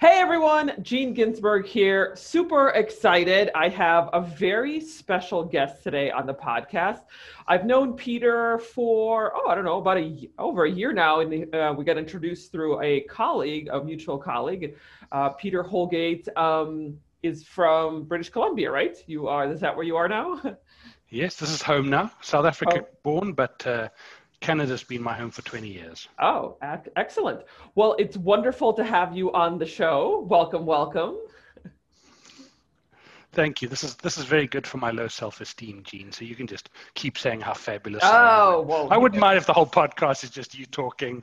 Hey everyone, Gene Ginsburg here. Super excited. I have a very special guest today on the podcast. I've known Peter for, oh, I don't know, about a, over a year now. And uh, we got introduced through a colleague, a mutual colleague. Uh, Peter Holgate um, is from British Columbia, right? You are, is that where you are now? Yes, this is home now. South Africa oh. born, but uh, Canada's been my home for 20 years. Oh, excellent. Well, it's wonderful to have you on the show. Welcome, welcome. Thank you. This is this is very good for my low self-esteem, Gene. So you can just keep saying how fabulous. Oh, I am. well, I wouldn't mind if the whole podcast is just you talking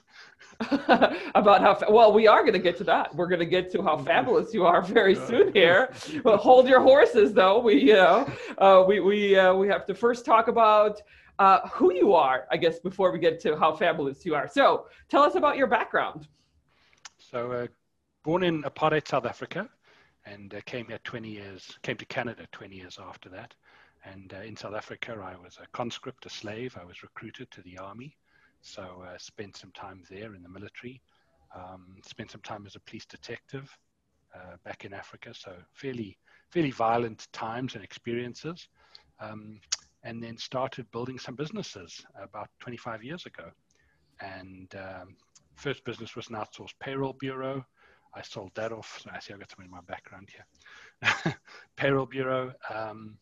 about how well we are going to get to that. We're going to get to how fabulous you are very soon here. But hold your horses, though. We you know uh, we we uh, we have to first talk about uh, who you are, I guess, before we get to how fabulous you are. So tell us about your background. So, uh, born in apartheid South Africa and uh, came here 20 years, came to Canada 20 years after that. And uh, in South Africa, I was a conscript, a slave. I was recruited to the army. So, uh, spent some time there in the military. Um, spent some time as a police detective uh, back in Africa. So, fairly, fairly violent times and experiences. Um, and then started building some businesses about 25 years ago. And um, first business was an outsourced payroll bureau. I sold that off. So I see I've got some in my background here. payroll bureau. Um,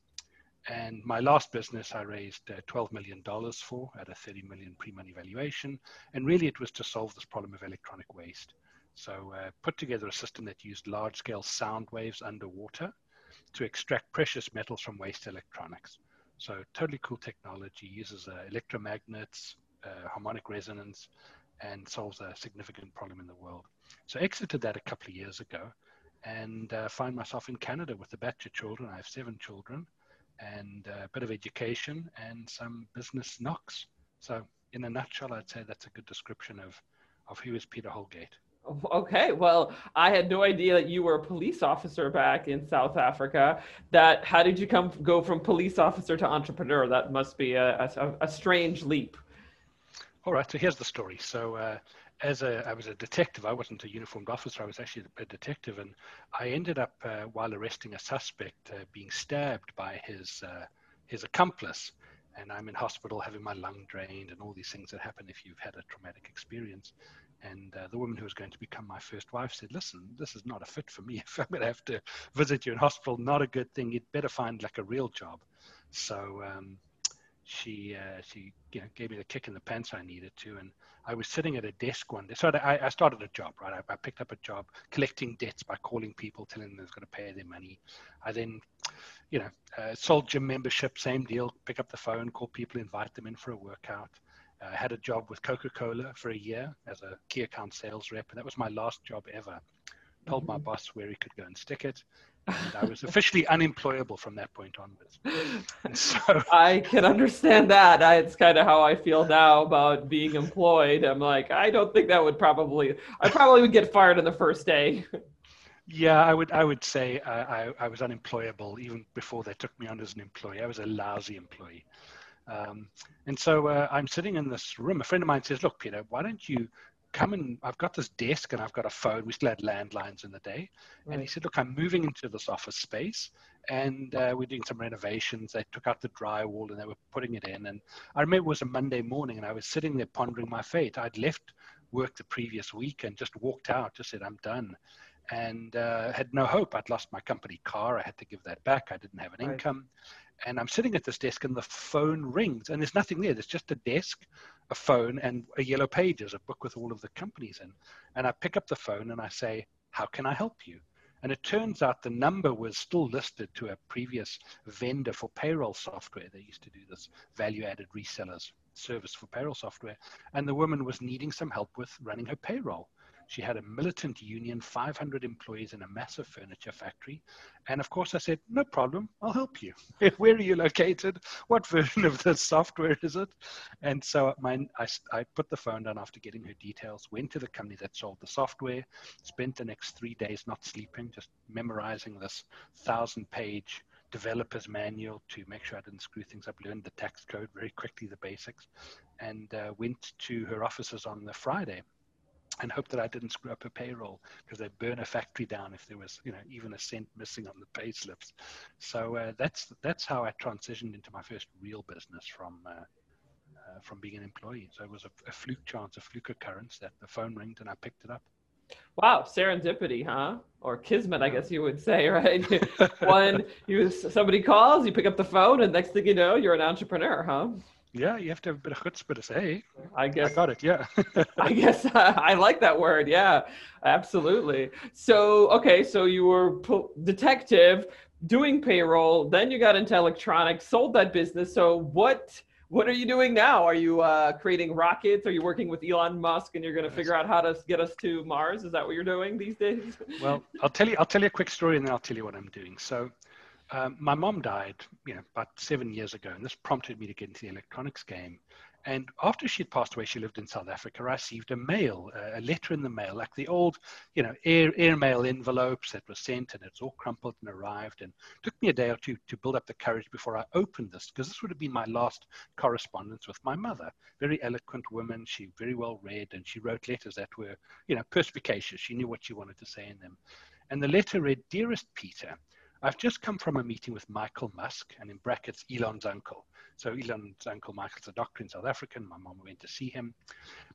and my last business, I raised uh, $12 million for at a 30 million pre-money valuation. And really it was to solve this problem of electronic waste. So uh, put together a system that used large-scale sound waves underwater to extract precious metals from waste electronics. So totally cool technology, uses uh, electromagnets, uh, harmonic resonance, and solves a significant problem in the world. So exited that a couple of years ago and uh, find myself in Canada with a batch of children. I have seven children and a bit of education and some business knocks. So in a nutshell, I'd say that's a good description of, of who is Peter Holgate. Okay, well, I had no idea that you were a police officer back in South Africa. That how did you come go from police officer to entrepreneur? That must be a, a, a strange leap. All right, so here's the story. So, uh, as a, I was a detective, I wasn't a uniformed officer. I was actually a detective, and I ended up uh, while arresting a suspect uh, being stabbed by his uh, his accomplice and I'm in hospital having my lung drained and all these things that happen if you've had a traumatic experience. And uh, the woman who was going to become my first wife said, Listen, this is not a fit for me. If I'm going to have to visit you in hospital, not a good thing. You'd better find like a real job. So um, she uh, she you know, gave me the kick in the pants I needed to. And I was sitting at a desk one day. So I, I started a job, right? I, I, picked up a job collecting debts by calling people, telling them they're going to pay their money. I then, you know, uh, sold gym membership, same deal. Pick up the phone, call people, invite them in for a workout. I had a job with Coca Cola for a year as a key account sales rep, and that was my last job ever. Told mm-hmm. my boss where he could go and stick it. And I was officially unemployable from that point onwards. so I can understand that. I, it's kind of how I feel now about being employed. I'm like, I don't think that would probably. I probably would get fired on the first day. Yeah, I would. I would say I, I, I was unemployable even before they took me on as an employee. I was a lousy employee. Um, and so uh, I'm sitting in this room. A friend of mine says, "Look, Peter, why don't you come and I've got this desk and I've got a phone. We still had landlines in the day." Right. And he said, "Look, I'm moving into this office space, and uh, we're doing some renovations. They took out the drywall and they were putting it in. And I remember it was a Monday morning, and I was sitting there pondering my fate. I'd left work the previous week and just walked out. Just said, "I'm done." And uh, had no hope. I'd lost my company car. I had to give that back. I didn't have an right. income and I'm sitting at this desk and the phone rings and there's nothing there. There's just a desk, a phone, and a yellow pages, a book with all of the companies in. And I pick up the phone and I say, How can I help you? And it turns out the number was still listed to a previous vendor for payroll software. They used to do this value added resellers service for payroll software. And the woman was needing some help with running her payroll. She had a militant union, 500 employees in a massive furniture factory. And of course, I said, No problem, I'll help you. Where are you located? What version of the software is it? And so my, I, I put the phone down after getting her details, went to the company that sold the software, spent the next three days not sleeping, just memorizing this thousand page developer's manual to make sure I didn't screw things up, learned the tax code very quickly, the basics, and uh, went to her offices on the Friday and hope that I didn't screw up a payroll because they'd burn a factory down if there was, you know, even a cent missing on the pay slips. So uh, that's that's how I transitioned into my first real business from uh, uh, from being an employee. So it was a, a, fluke chance, a fluke occurrence that the phone rang and I picked it up. Wow, serendipity, huh? Or kismet, I guess you would say, right? One, you somebody calls, you pick up the phone, and next thing you know, you're an entrepreneur, huh? Yeah, you have to have a bit of chutzpah to say. I guess I got it. Yeah. I guess uh, I like that word. Yeah, absolutely. So okay, so you were po- detective doing payroll, then you got into electronics, sold that business. So what? What are you doing now? Are you uh, creating rockets? Are you working with Elon Musk, and you're going to figure out how to get us to Mars? Is that what you're doing these days? well, I'll tell you. I'll tell you a quick story, and then I'll tell you what I'm doing. So, um, my mom died, you know, about seven years ago, and this prompted me to get into the electronics game. And after she had passed away, she lived in South Africa. I received a mail, a letter in the mail, like the old, you know, air, airmail envelopes that were sent, and it's all crumpled and arrived. And took me a day or two to build up the courage before I opened this, because this would have been my last correspondence with my mother. Very eloquent woman, she very well read, and she wrote letters that were, you know, perspicacious. She knew what she wanted to say in them. And the letter read, "Dearest Peter." I've just come from a meeting with Michael Musk, and in brackets, Elon's uncle. So Elon's uncle Michael's a doctor in South Africa. and My mom went to see him.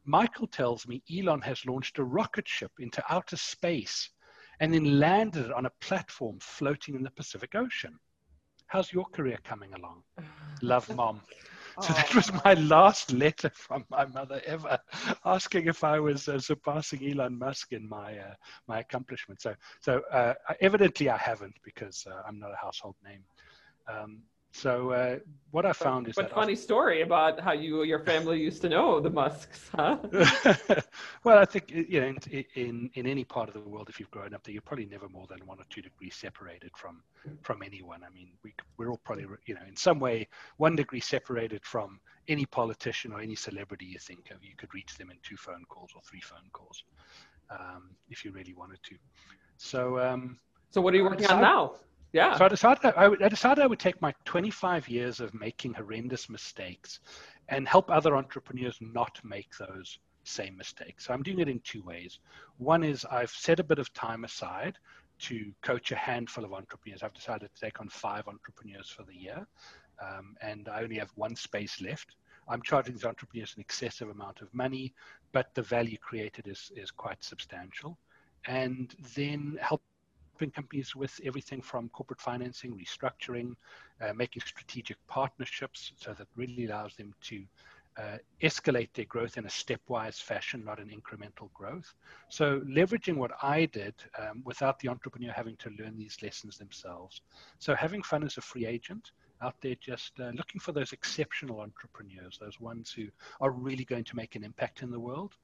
Michael tells me Elon has launched a rocket ship into outer space and then landed it on a platform floating in the Pacific Ocean. How's your career coming along? Love, mom. So that was my last letter from my mother ever, asking if I was uh, surpassing Elon Musk in my uh, my accomplishment. So so uh, evidently I haven't because uh, I'm not a household name. Um, so uh, what I found is but that funny story about how you your family used to know the Musks, huh? well, I think you know in, in, in any part of the world, if you've grown up there, you're probably never more than one or two degrees separated from from anyone. I mean, we we're all probably you know in some way one degree separated from any politician or any celebrity you think of. You could reach them in two phone calls or three phone calls um, if you really wanted to. So. Um, so what are you working on now? Yeah. So I decided I, would, I decided I would take my 25 years of making horrendous mistakes and help other entrepreneurs not make those same mistakes. So I'm doing it in two ways. One is I've set a bit of time aside to coach a handful of entrepreneurs. I've decided to take on five entrepreneurs for the year, um, and I only have one space left. I'm charging these entrepreneurs an excessive amount of money, but the value created is, is quite substantial. And then help helping companies with everything from corporate financing, restructuring, uh, making strategic partnerships so that really allows them to uh, escalate their growth in a stepwise fashion, not an incremental growth. So, leveraging what I did um, without the entrepreneur having to learn these lessons themselves. So, having fun as a free agent, out there just uh, looking for those exceptional entrepreneurs, those ones who are really going to make an impact in the world.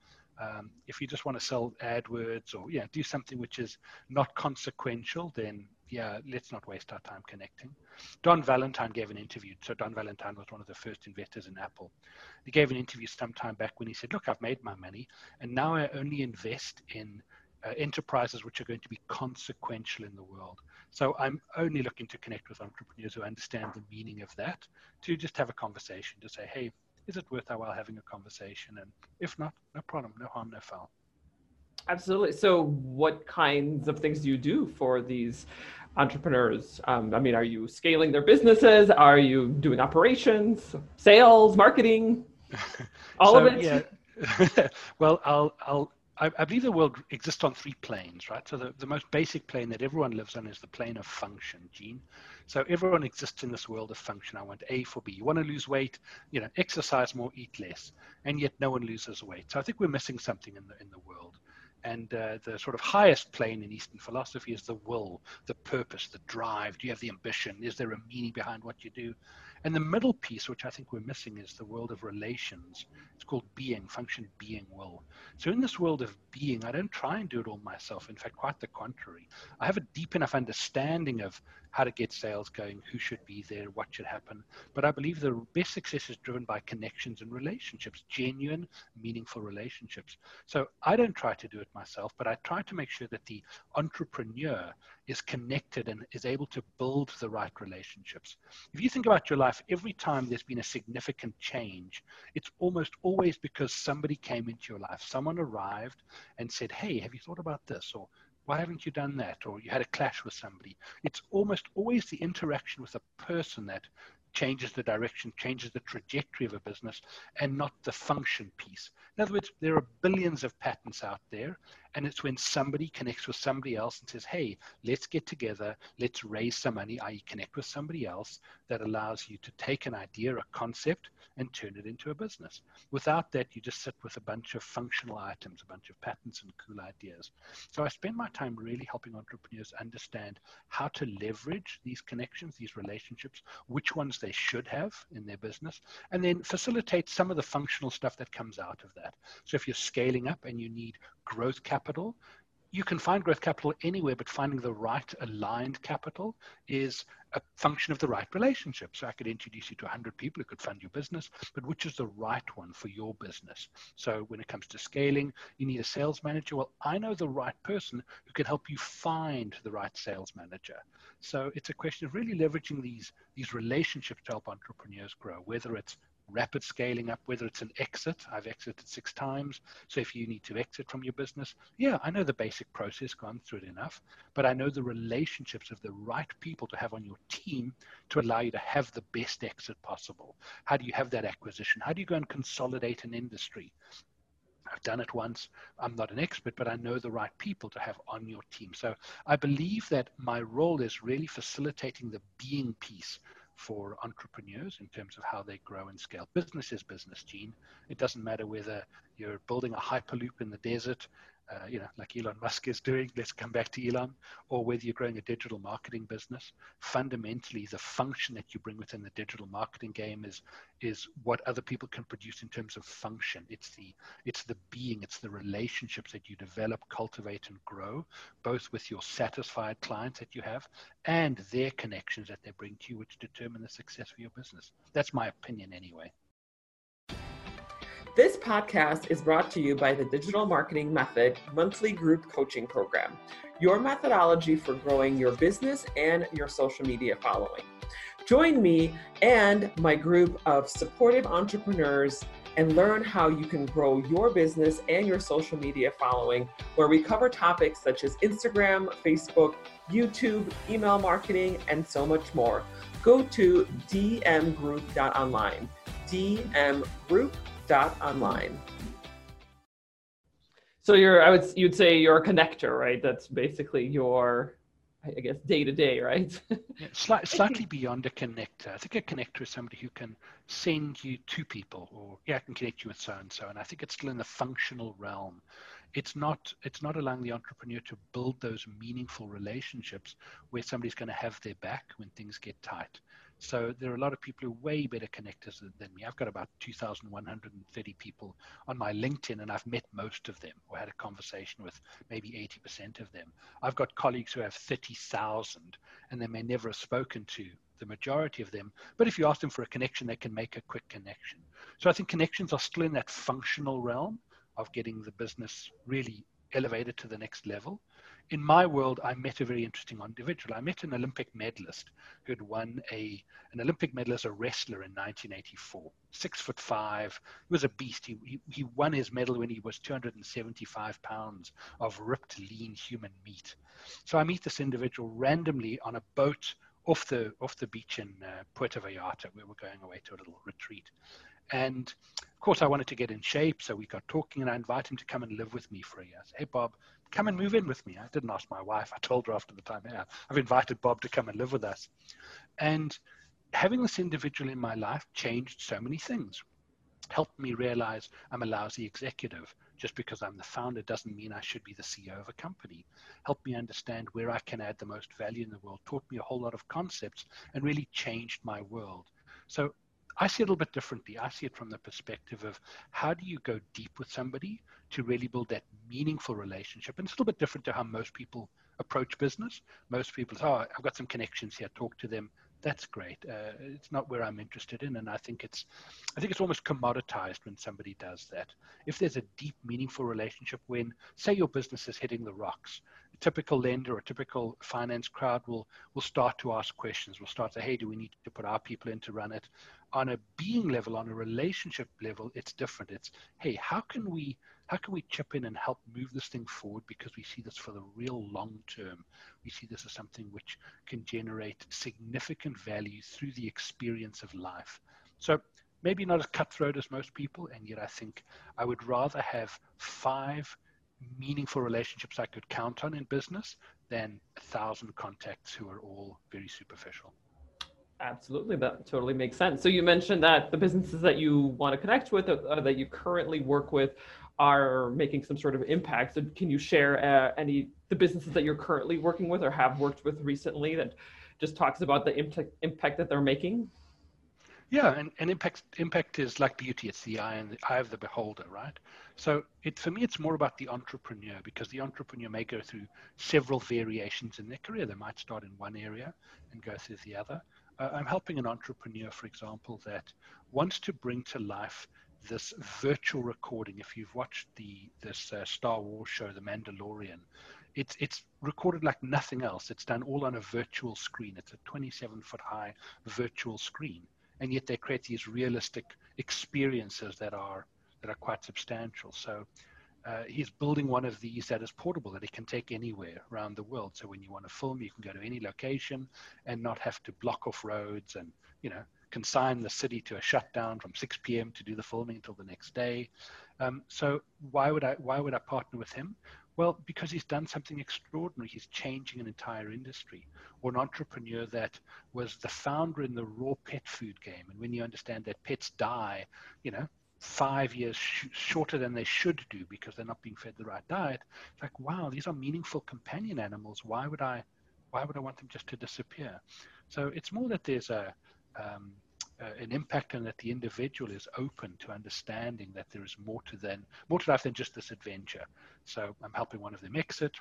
Um, if you just want to sell AdWords or yeah, do something which is not consequential, then yeah, let's not waste our time connecting. Don Valentine gave an interview. So Don Valentine was one of the first investors in Apple. He gave an interview some time back when he said, "Look, I've made my money, and now I only invest in uh, enterprises which are going to be consequential in the world. So I'm only looking to connect with entrepreneurs who understand the meaning of that, to just have a conversation to say, hey, is it worth our while having a conversation? And if not, no problem, no harm, no foul. Absolutely. So, what kinds of things do you do for these entrepreneurs? Um, I mean, are you scaling their businesses? Are you doing operations, sales, marketing, all so, of it? Yeah. well, I'll I'll I, I, believe the world exists on three planes, right? So the, the most basic plane that everyone lives on is the plane of function, Gene. So everyone exists in this world of function. I want A for B. You want to lose weight, you know, exercise more, eat less, and yet no one loses weight. So I think we're missing something in the in the world. And uh, the sort of highest plane in Eastern philosophy is the will, the purpose, the drive. Do you have the ambition? Is there a meaning behind what you do? And the middle piece, which I think we're missing, is the world of relations. It's called being, function, being, will. So in this world of being, I don't try and do it all myself. In fact, quite the contrary. I have a deep enough understanding of how to get sales going, who should be there, what should happen. But I believe the best success is driven by connections and relationships, genuine, meaningful relationships. So I don't try to do it myself, but I try to make sure that the entrepreneur is connected and is able to build the right relationships. If you think about your life, every time there's been a significant change, it's almost always because somebody came into your life. Someone arrived and said, Hey, have you thought about this? Or why haven't you done that? Or you had a clash with somebody. It's almost always the interaction with a person that changes the direction, changes the trajectory of a business, and not the function piece. In other words, there are billions of patents out there, and it's when somebody connects with somebody else and says, hey, let's get together, let's raise some money, i.e., connect with somebody else, that allows you to take an idea, a concept, and turn it into a business. Without that, you just sit with a bunch of functional items, a bunch of patents and cool ideas. So I spend my time really helping entrepreneurs understand how to leverage these connections, these relationships, which ones they should have in their business, and then facilitate some of the functional stuff that comes out of that. So if you're scaling up and you need growth capital. You can find growth capital anywhere, but finding the right aligned capital is a function of the right relationship. So I could introduce you to 100 people who could fund your business, but which is the right one for your business? So when it comes to scaling, you need a sales manager. Well, I know the right person who can help you find the right sales manager. So it's a question of really leveraging these, these relationships to help entrepreneurs grow, whether it's rapid scaling up, whether it's an exit. I've exited six times. So if you need to exit from your business, yeah, I know the basic process, gone through it enough, but I know the relationships of the right people to have on your team to allow you to have the best exit possible. How do you have that acquisition? How do you go and consolidate an industry? I've done it once. I'm not an expert, but I know the right people to have on your team. So I believe that my role is really facilitating the being piece for entrepreneurs in terms of how they grow and scale. businesses, business, Gene. It doesn't matter whether you're building a hyperloop in the desert, uh, you know, like Elon Musk is doing. Let's come back to Elon, or whether you're growing a digital marketing business. Fundamentally, the function that you bring within the digital marketing game is is what other people can produce in terms of function. It's the it's the being, it's the relationships that you develop, cultivate, and grow, both with your satisfied clients that you have and their connections that they bring to you, which determine the success of your business. That's my opinion, anyway. This podcast is brought to you by the Digital Marketing Method monthly group coaching program, your methodology for growing your business and your social media following. Join me and my group of supportive entrepreneurs and learn how you can grow your business and your social media following, where we cover topics such as Instagram, Facebook, YouTube, email marketing, and so much more. Go to dmgroup.online. dmgroup.online online. So you're, I would, you'd say you're a connector, right? That's basically your, I guess, day to day, right? yeah, slight, slightly beyond a connector. I think a connector is somebody who can send you to people, or yeah, I can connect you with so and so. And I think it's still in the functional realm. It's not, it's not allowing the entrepreneur to build those meaningful relationships where somebody's going to have their back when things get tight. So there are a lot of people who are way better connectors than me. I've got about 2,130 people on my LinkedIn, and I've met most of them or had a conversation with maybe 80% of them. I've got colleagues who have 30,000, and they may never have spoken to the majority of them. But if you ask them for a connection, they can make a quick connection. So I think connections are still in that functional realm of getting the business really elevated to the next level in my world, I met a very interesting individual. I met an Olympic medalist who had won a an Olympic medal as a wrestler in 1984. Six foot five, he was a beast. He, he, he won his medal when he was 275 pounds of ripped, lean human meat. So I meet this individual randomly on a boat off the off the beach in uh, Puerto Vallarta, where we're going away to a little retreat. And of course, I wanted to get in shape, so we got talking, and I invited him to come and live with me for a year. Said, hey, Bob, come and move in with me. I didn't ask my wife. I told her after the time, yeah, I've invited Bob to come and live with us. And having this individual in my life changed so many things. Helped me realize I'm a lousy executive. Just because I'm the founder doesn't mean I should be the CEO of a company. Helped me understand where I can add the most value in the world. Taught me a whole lot of concepts and really changed my world. So I see it a little bit differently. I see it from the perspective of how do you go deep with somebody to really build that meaningful relationship? And it's a little bit different to how most people approach business. Most people say, oh, I've got some connections here, talk to them. That's great. Uh, it's not where I'm interested in, and I think it's, I think it's almost commoditized when somebody does that. If there's a deep, meaningful relationship, when say your business is hitting the rocks, a typical lender or typical finance crowd will will start to ask questions. Will start to, hey, do we need to put our people in to run it? On a being level, on a relationship level, it's different. It's, hey, how can we how can we chip in and help move this thing forward because we see this for the real long term? We see this as something which can generate significant value through the experience of life. So maybe not as cutthroat as most people and yet i think i would rather have five meaningful relationships i could count on in business than a thousand contacts who are all very superficial Absolutely, that totally makes sense. So you mentioned that the businesses that you want to connect with, uh, that you currently work with, are making some sort of impact. So can you share uh, any the businesses that you're currently working with or have worked with recently that just talks about the impact impact that they're making? Yeah, and, and impact impact is like beauty. It's the eye and the eye of the beholder, right? So it for me, it's more about the entrepreneur because the entrepreneur may go through several variations in their career. They might start in one area and go through the other. Uh, I'm helping an entrepreneur, for example, that wants to bring to life this virtual recording. If you've watched the this uh, Star Wars show, The Mandalorian, it's it's recorded like nothing else. It's done all on a virtual screen. It's a 27 foot high virtual screen, and yet they create these realistic experiences that are that are quite substantial. So. Uh, he's building one of these that is portable that he can take anywhere around the world. So when you want to film, you can go to any location and not have to block off roads and you know consign the city to a shutdown from 6 p.m. to do the filming until the next day. Um, so why would I why would I partner with him? Well, because he's done something extraordinary. He's changing an entire industry. Or an entrepreneur that was the founder in the raw pet food game. And when you understand that pets die, you know, five years sh- shorter than they should do because they're not being fed the right diet, it's like, wow, these are meaningful companion animals. Why would I, why would I want them just to disappear? So it's more that there's a, um, uh, an impact and that the individual is open to understanding that there is more to than more to life than just this adventure. So I'm helping one of them exit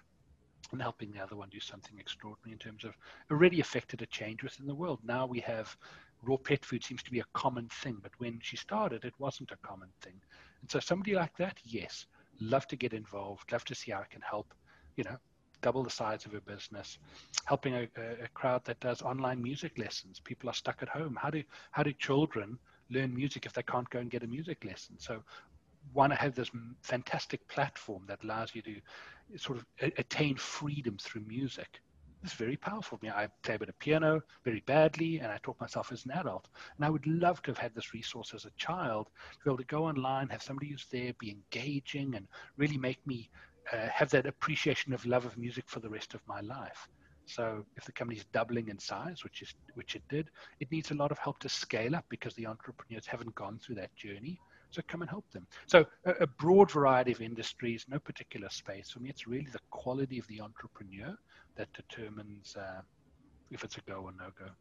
and helping the other one do something extraordinary in terms of already affected a change within the world. Now we have raw pet food seems to be a common thing, but when she started, it wasn't a common thing. And so somebody like that, yes, love to get involved, love to see how I can help, you know, double the size of a business, helping a, a, crowd that does online music lessons. People are stuck at home. How do how do children learn music if they can't go and get a music lesson? So, want to have this fantastic platform that allows you to sort of attain freedom through music. It's very powerful. I, mean, I play a bit of piano very badly, and I taught myself as an adult. And I would love to have had this resource as a child to be able to go online, have somebody who's there, be engaging, and really make me uh, have that appreciation of love of music for the rest of my life. So if the company is doubling in size, which is which it did, it needs a lot of help to scale up because the entrepreneurs haven't gone through that journey. So come and help them. So a, a broad variety of industries, no particular space. For me, it's really the quality of the entrepreneur that determines uh, if it's a go or no go.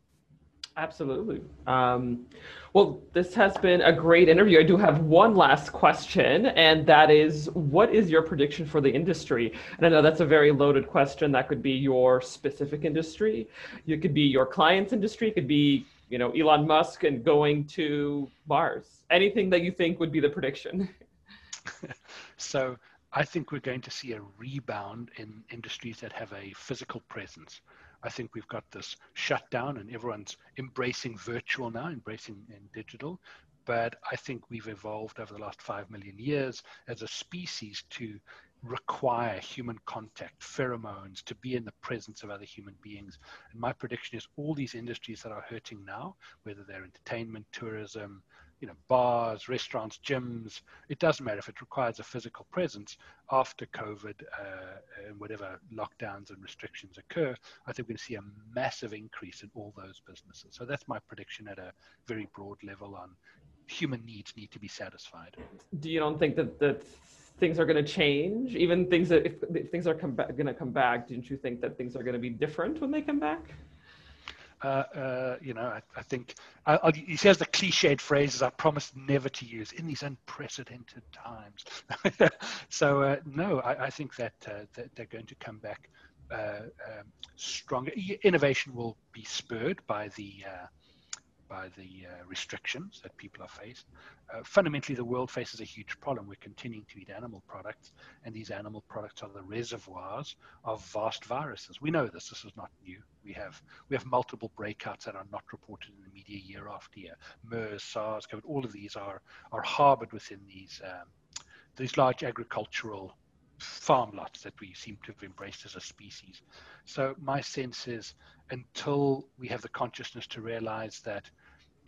Absolutely. Um, well, this has been a great interview. I do have one last question, and that is what is your prediction for the industry? And I know that's a very loaded question. That could be your specific industry, it could be your client's industry, it could be you know Elon Musk and going to Mars. Anything that you think would be the prediction? so I think we're going to see a rebound in industries that have a physical presence. I think we've got this shutdown and everyone's embracing virtual now, embracing in digital. But I think we've evolved over the last five million years as a species to require human contact, pheromones, to be in the presence of other human beings. And my prediction is all these industries that are hurting now, whether they're entertainment, tourism, you know, bars, restaurants, gyms. It doesn't matter if it requires a physical presence after COVID uh, and whatever lockdowns and restrictions occur. I think we're going to see a massive increase in all those businesses. So that's my prediction at a very broad level on human needs need to be satisfied. Do you don't think that that things are going to change? Even things that if, if things are going to come back, didn't you think that things are going to be different when they come back? Uh, uh, you know, I, I think I, I'll, he says the cliched phrases I promise never to use in these unprecedented times. so uh, no, I, I, think that, uh, that, they're going to come back uh, um, stronger. Innovation will be spurred by the uh, by the uh, restrictions that people are faced. Uh, fundamentally, the world faces a huge problem. We're continuing to eat animal products, and these animal products are the reservoirs of vast viruses. We know this. This is not new. We have we have multiple breakouts that are not reported in the media year after year. MERS, SARS, COVID. All of these are are harbored within these um, these large agricultural farm lots that we seem to have embraced as a species. So my sense is until we have the consciousness to realize that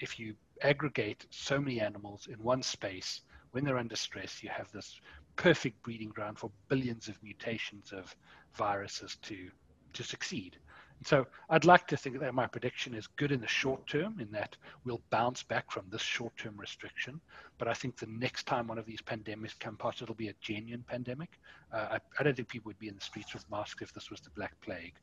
if you aggregate so many animals in one space, when they're under stress, you have this perfect breeding ground for billions of mutations of viruses to to succeed. So I'd like to think that my prediction is good in the short term, in that we'll bounce back from this short-term restriction. But I think the next time one of these pandemics come past, it'll be a genuine pandemic. Uh, I, I, don't think people would be in the streets with masks if this was the Black Plague.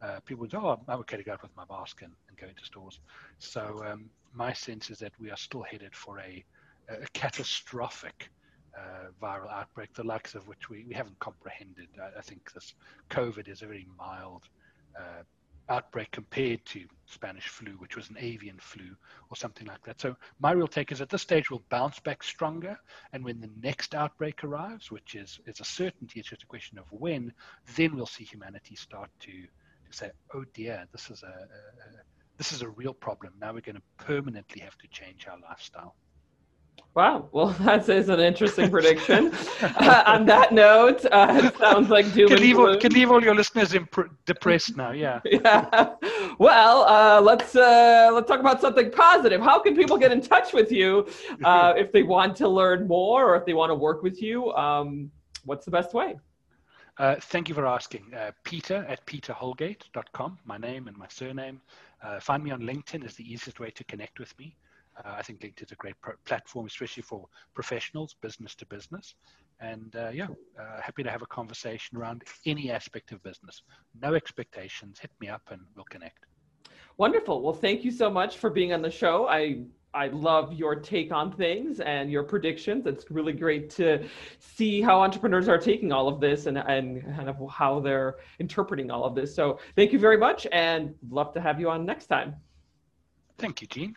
Uh, people would say, "Oh, I'm okay to go out with my mask and, and go into stores." So um, my sense is that we are still headed for a, a catastrophic. Uh, viral outbreak, the likes of which we, we haven't comprehended. I, I think this COVID is a very mild uh, outbreak compared to Spanish flu, which was an avian flu or something like that. So my real take is at this stage we'll bounce back stronger, and when the next outbreak arrives, which is is a certainty, it's just a question of when, then we'll see humanity start to, to say, oh dear, this is a, a, a this is a real problem. Now we're going to permanently have to change our lifestyle. Wow. Well, that is an interesting prediction. uh, on that note, uh, it sounds like doom can leave, all, can leave all your listeners imp- depressed now. Yeah. yeah. Well, uh, let's uh, let's talk about something positive. How can people get in touch with you uh, if they want to learn more or if they want to work with you? Um, what's the best way? Uh, thank you for asking. Peter at peterholgate.com, my name and my surname. find me on LinkedIn is the easiest way to connect with me. Uh, I think LinkedIn is a great platform, especially for professionals, business to business. And uh, yeah, uh, happy to have a conversation around any aspect of business. No expectations. Hit me up and we'll connect. Wonderful. Well, thank you so much for being on the show. I I love your take on things and your predictions. It's really great to see how entrepreneurs are taking all of this and, and kind of how they're interpreting all of this. So thank you very much and love to have you on next time. Thank you, Gene.